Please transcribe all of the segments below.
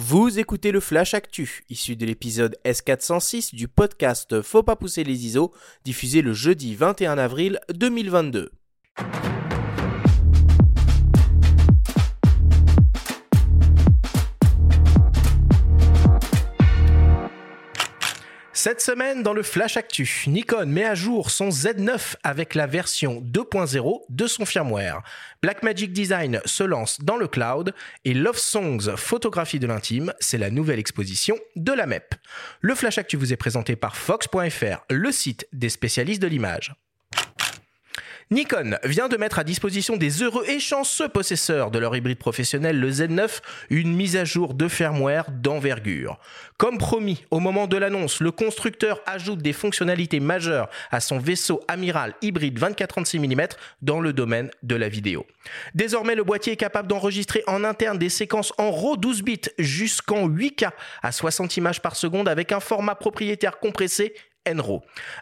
Vous écoutez le Flash Actu, issu de l'épisode S406 du podcast Faut pas pousser les ISO, diffusé le jeudi 21 avril 2022. Cette semaine, dans le Flash Actu, Nikon met à jour son Z9 avec la version 2.0 de son firmware. Blackmagic Design se lance dans le cloud et Love Songs Photographie de l'intime, c'est la nouvelle exposition de la MEP. Le Flash Actu vous est présenté par Fox.fr, le site des spécialistes de l'image. Nikon vient de mettre à disposition des heureux et chanceux possesseurs de leur hybride professionnel, le Z9, une mise à jour de firmware d'envergure. Comme promis, au moment de l'annonce, le constructeur ajoute des fonctionnalités majeures à son vaisseau amiral hybride 24-36 mm dans le domaine de la vidéo. Désormais, le boîtier est capable d'enregistrer en interne des séquences en RAW 12 bits jusqu'en 8K à 60 images par seconde avec un format propriétaire compressé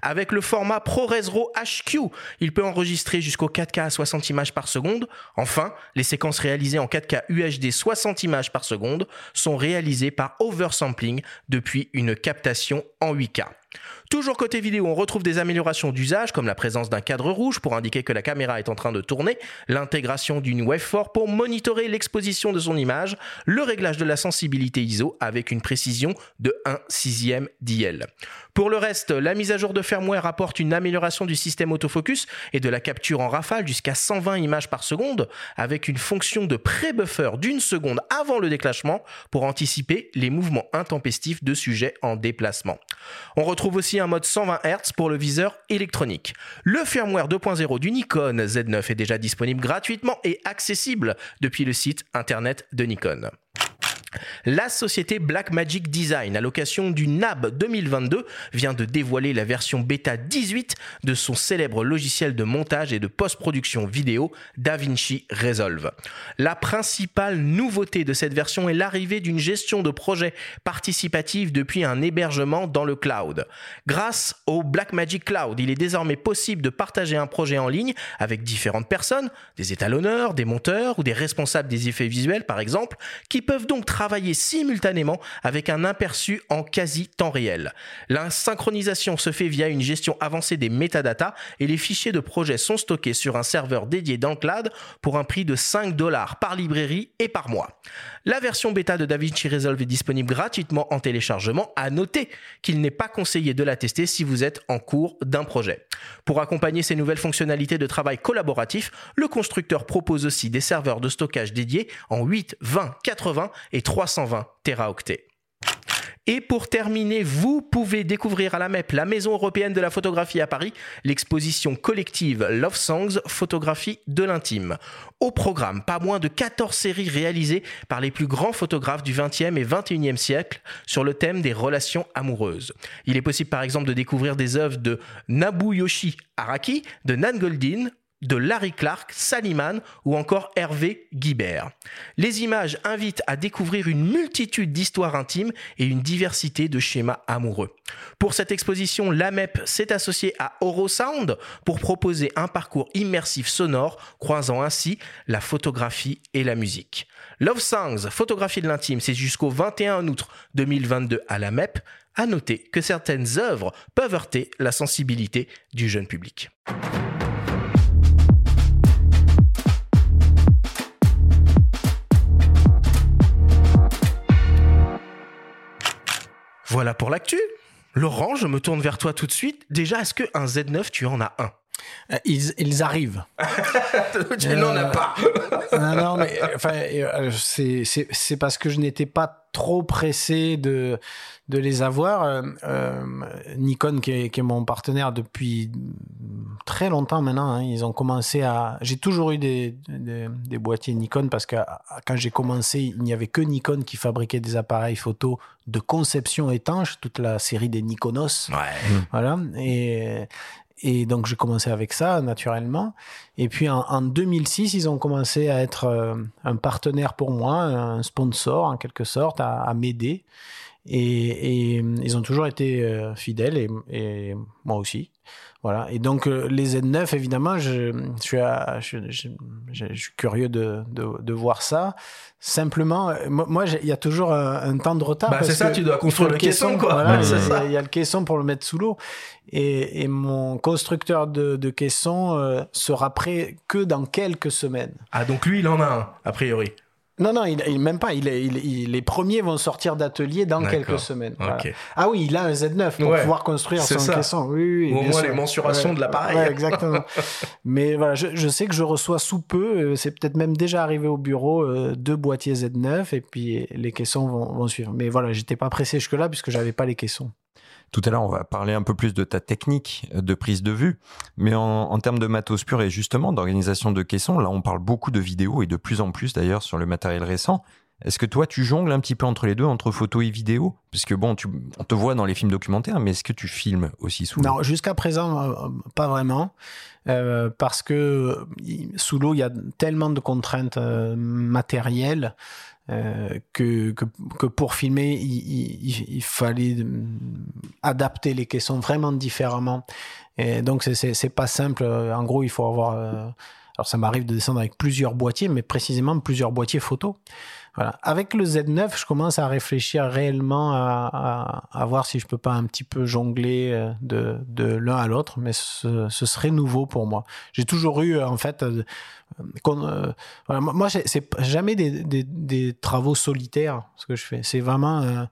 Avec le format ProRes RAW HQ, il peut enregistrer jusqu'au 4K à 60 images par seconde. Enfin, les séquences réalisées en 4K UHD 60 images par seconde sont réalisées par oversampling depuis une captation en 8K. Toujours côté vidéo, on retrouve des améliorations d'usage comme la présence d'un cadre rouge pour indiquer que la caméra est en train de tourner, l'intégration d'une wave pour monitorer l'exposition de son image, le réglage de la sensibilité ISO avec une précision de 1 sixième d'IL. Pour le reste, la mise à jour de firmware apporte une amélioration du système autofocus et de la capture en rafale jusqu'à 120 images par seconde avec une fonction de pré-buffer d'une seconde avant le déclenchement pour anticiper les mouvements intempestifs de sujets en déplacement. On retrouve aussi un mode 120 Hz pour le viseur électronique. Le firmware 2.0 du Nikon Z9 est déjà disponible gratuitement et accessible depuis le site internet de Nikon. La société Blackmagic Design, à l'occasion du NAB 2022, vient de dévoiler la version bêta 18 de son célèbre logiciel de montage et de post-production vidéo DaVinci Resolve. La principale nouveauté de cette version est l'arrivée d'une gestion de projet participative depuis un hébergement dans le cloud. Grâce au Blackmagic Cloud, il est désormais possible de partager un projet en ligne avec différentes personnes, des étalonneurs, des monteurs ou des responsables des effets visuels par exemple, qui peuvent donc travailler simultanément avec un aperçu en quasi temps réel. La synchronisation se fait via une gestion avancée des métadatas et les fichiers de projet sont stockés sur un serveur dédié dans pour un prix de 5 dollars par librairie et par mois. La version bêta de DaVinci Resolve est disponible gratuitement en téléchargement. À noter qu'il n'est pas conseillé de la tester si vous êtes en cours d'un projet. Pour accompagner ces nouvelles fonctionnalités de travail collaboratif, le constructeur propose aussi des serveurs de stockage dédiés en 8, 20, 80 et 320 Teraoctets. Et pour terminer, vous pouvez découvrir à la MEP, la Maison européenne de la photographie à Paris, l'exposition collective Love Songs, photographie de l'intime. Au programme, pas moins de 14 séries réalisées par les plus grands photographes du 20e et 21e siècle sur le thème des relations amoureuses. Il est possible par exemple de découvrir des œuvres de Nabuyoshi Araki, de Nan Goldin de Larry Clark, Saliman ou encore Hervé Guibert. Les images invitent à découvrir une multitude d'histoires intimes et une diversité de schémas amoureux. Pour cette exposition, l'AMEP s'est associé à Orosound pour proposer un parcours immersif sonore croisant ainsi la photographie et la musique. Love Songs, photographie de l'intime, c'est jusqu'au 21 août 2022 à l'AMEP. À noter que certaines œuvres peuvent heurter la sensibilité du jeune public. Voilà pour l'actu. Laurent, je me tourne vers toi tout de suite. Déjà, est-ce qu'un Z9, tu en as un? Euh, ils, arrivent. tu n'en as pas. non, non, mais enfin, euh, c'est parce que je n'étais pas trop pressé de, de les avoir. Euh, Nikon, qui est, qui est, mon partenaire depuis très longtemps maintenant, hein, ils ont commencé à. J'ai toujours eu des, des, des, boîtiers Nikon parce que quand j'ai commencé, il n'y avait que Nikon qui fabriquait des appareils photo de conception étanche, toute la série des Nikonos. Ouais. Voilà. Et, et donc j'ai commencé avec ça naturellement. Et puis en, 2006, ils ont commencé à être euh, un partenaire pour moi, un sponsor en quelque sorte, à, m'aider. Et, et ils ont toujours été euh, fidèles et, et moi aussi. Voilà. Et donc, euh, les Z9, évidemment, je, je, suis, à- je, je- je- je suis curieux de, de, de voir ça. Simplement, euh, moi, il y a toujours un, un temps de retard. Bah, c'est ça, que tu dois construire le caisson, quoi. voilà, Ouais, il y a- y le caisson pour le mettre sous l'eau. Et, et mon constructeur de, de caisson euh, sera prêt que dans quelques semaines. Ah, donc lui, il en a un, a priori. Non, non, il, il- même pas. Il, il- les premiers vont sortir d'atelier dans quelques semaines. Voilà. Ah oui, il a un Z9 pour Ouais, pouvoir construire son ça. caisson. Oui, oui, Ou au moins sûr. les mensurations de l'appareil. Ouais, exactement. Mais voilà, je, je sais que je reçois sous peu, euh, c'est peut-être même déjà arrivé au bureau, euh, deux boîtiers Z9 et puis les caissons vont, vont suivre. Mais voilà, j'étais pas pressé jusque-là puisque j'avais pas les caissons. Tout à l'heure, on va parler un peu plus de ta technique de prise de vue, mais en, termes de matos pur et justement d'organisation de caissons, là on parle beaucoup de vidéos et de plus en plus d'ailleurs sur le matériel récent. Est-ce que toi tu jongles un petit peu entre les deux, entre photo et vidéo? Puisque bon, tu, on te voit dans les films documentaires, mais est-ce que tu filmes aussi sous l'eau? Non, jusqu'à présent, euh, pas vraiment. Euh, parce que sous l'eau, il y a tellement de contraintes euh, matérielles euh, que, que, que pour filmer, il, il- il fallait euh, adapter les caissons vraiment différemment. Et donc, c'est- pas simple. En gros, il faut avoir. euh, alors, ça m'arrive de descendre avec plusieurs boîtiers, mais précisément plusieurs boîtiers photo. Voilà. Avec le Z9, je commence à réfléchir réellement à, voir si je peux pas un petit peu jongler euh, de, l'un à l'autre, mais ce, serait nouveau pour moi. J'ai toujours eu, euh, en fait, euh, euh, voilà, moi, c'est- jamais des travaux solitaires, ce que je fais. C'est vraiment...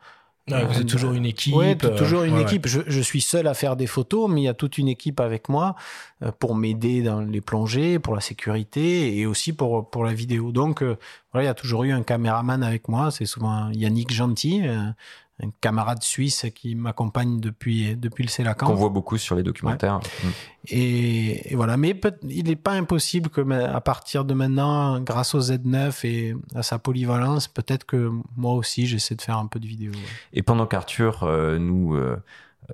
Ouais, vous êtes toujours une équipe. Ouais, t- euh, toujours une ouais, équipe. Je, je suis seul à faire des photos, mais il y a toute une équipe avec moi euh, pour m'aider dans les plongées, pour la sécurité et aussi pour, pour la vidéo. Donc, euh, voilà, il y a toujours eu un caméraman avec moi. C'est souvent Yannick Gentil, un camarade suisse qui m'accompagne depuis, depuis le Célacan. Qu'on voit beaucoup sur les documentaires. Mm. Et, et voilà, mais peut- il n'est pas impossible que à partir de maintenant, grâce au Z9 et à sa polyvalence, peut-être que moi aussi j'essaie de faire un peu de vidéo. ouais. Et pendant qu'Arthur euh, nous euh,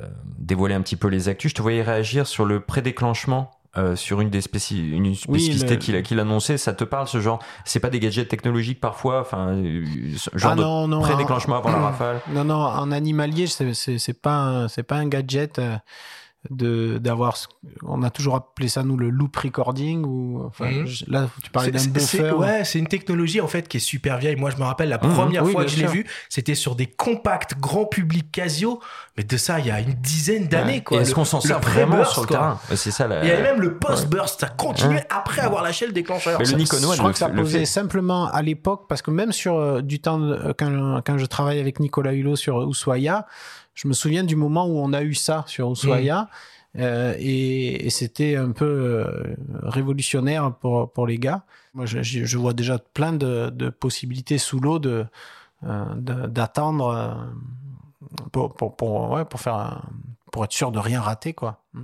euh, dévoilait un petit peu les actus, je te voyais réagir sur le prédéclenchement. Euh, sur une des spéci- une spécificité qu'il a, qu'il annonçait, ça te parle ce genre C'est pas des gadgets technologiques parfois, enfin, euh, genre Ah non, prédéclenchement en- avant la rafale? Non, non, en animalier, c'est pas, un- c'est pas un gadget euh, de d'avoir. ce- On a toujours appelé ça nous le loop recording ou enfin Mhm. je- là tu parlais C'est- d'un buffer. Ouais, c'est une technologie en fait qui est super vieille. Moi, je me rappelle la Mhm. première Oui, fois que je l'ai sûr. vu, c'était sur des compacts grand public Casio, mais de ça il y a une dizaine d'années Ouais. quoi. Est-ce Le- qu'on s'en sert vraiment sur le quoi. terrain C'est ça la. Il y avait même le post-burst, ça continuait après avoir lâché le déclencheur. Mais le One je crois le que ça posait fait. simplement à l'époque, parce que même sur euh, du temps, de- euh, quand, quand je travaille avec Nicolas Hulot sur Ushuaia, je me souviens du moment où on a eu ça sur Ushuaia. euh, et, et c'était un peu euh, révolutionnaire pour, pour les gars. Moi, je, vois déjà plein de, de possibilités sous l'eau de, euh, d'attendre pour, pour, pour, ouais, pour, faire un- pour être sûr de rien rater. Quoi. Mm.